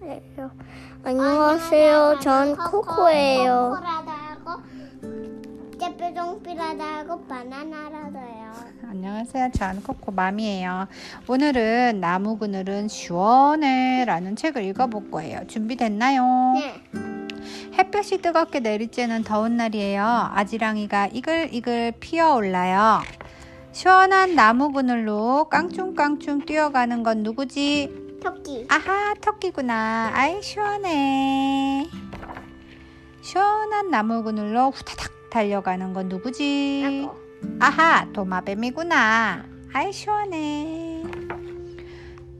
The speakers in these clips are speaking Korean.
네, 안녕하세요. 전 코코예요. 코코라도 하고 째뾰종피라도 하고 바나나라도요. 안녕하세요. 전 코코맘이에요. 오늘은 나무 그늘은 시원해라는 책을 읽어볼 거예요. 준비됐나요? 네. 햇볕이 뜨겁게 내리쬐는 더운 날이에요. 아지랑이가 이글이글 피어올라요. 시원한 나무 그늘로 깡충깡충 뛰어가는 건 누구지? 토끼. 아하, 토끼구나. 아이, 시원해. 시원한 나무 그늘로 후다닥 달려가는 건 누구지? 아하, 도마뱀이구나. 아이, 시원해.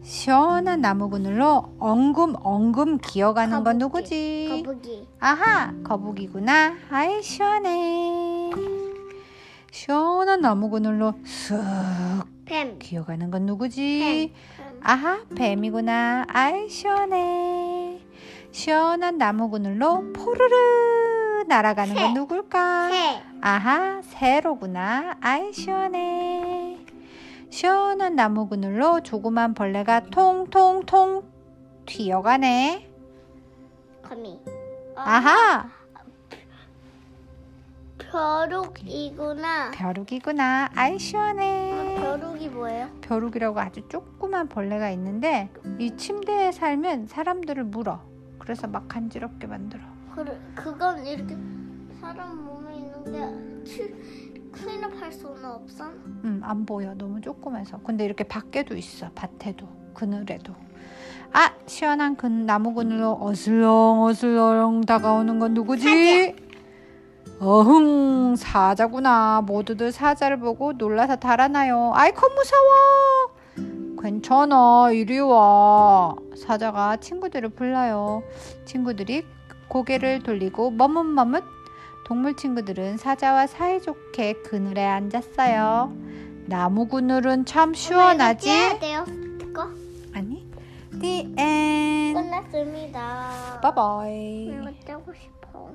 시원한 나무 그늘로 엉금엉금 기어가는 건 거북이. 누구지? 거북이. 아하, 거북이구나. 아이, 시원해. 시원한 나무 그늘로 쓱 뱀. 기어가는 건 누구지? 뱀. 아하, 뱀이구나. 아이, 시원해. 시원한 나무 그늘로 포르르 날아가는 건 새. 누굴까? 새. 아하, 새로구나. 아이, 시원해. 시원한 나무 그늘로 조그만 벌레가 통통통 튀어가네. 거미. 아하, 벼룩이구나. 벼룩이구나. 아이, 시원해. 벼룩이 뭐예요? 벼룩이라고 아주 조그만 벌레가 있는데 이 침대에 살면 사람들을 물어. 그래서 막 간지럽게 만들어. 그 그건 이렇게 사람 몸에 있는데 치- 클린업할 수는 없어? 음, 안 보여. 너무 조그매서. 근데 이렇게 밖에도 있어. 밭에도. 그늘에도. 아, 시원한 그 나무 그늘로 어슬렁 어슬렁 다가오는 건 누구지? 어흥, 사자구나. 모두들 사자를 보고 놀라서 달아나요. 아이코 무서워. 괜찮아. 이리 와. 사자가 친구들을 불러요. 친구들이 고개를 돌리고 머뭇머뭇 동물 친구들은 사자와 사이좋게 그늘에 앉았어요. 나무 그늘은 참 시원하지? 아니. The end. 끝났습니다. 바이바이. 이거 떼고 싶어.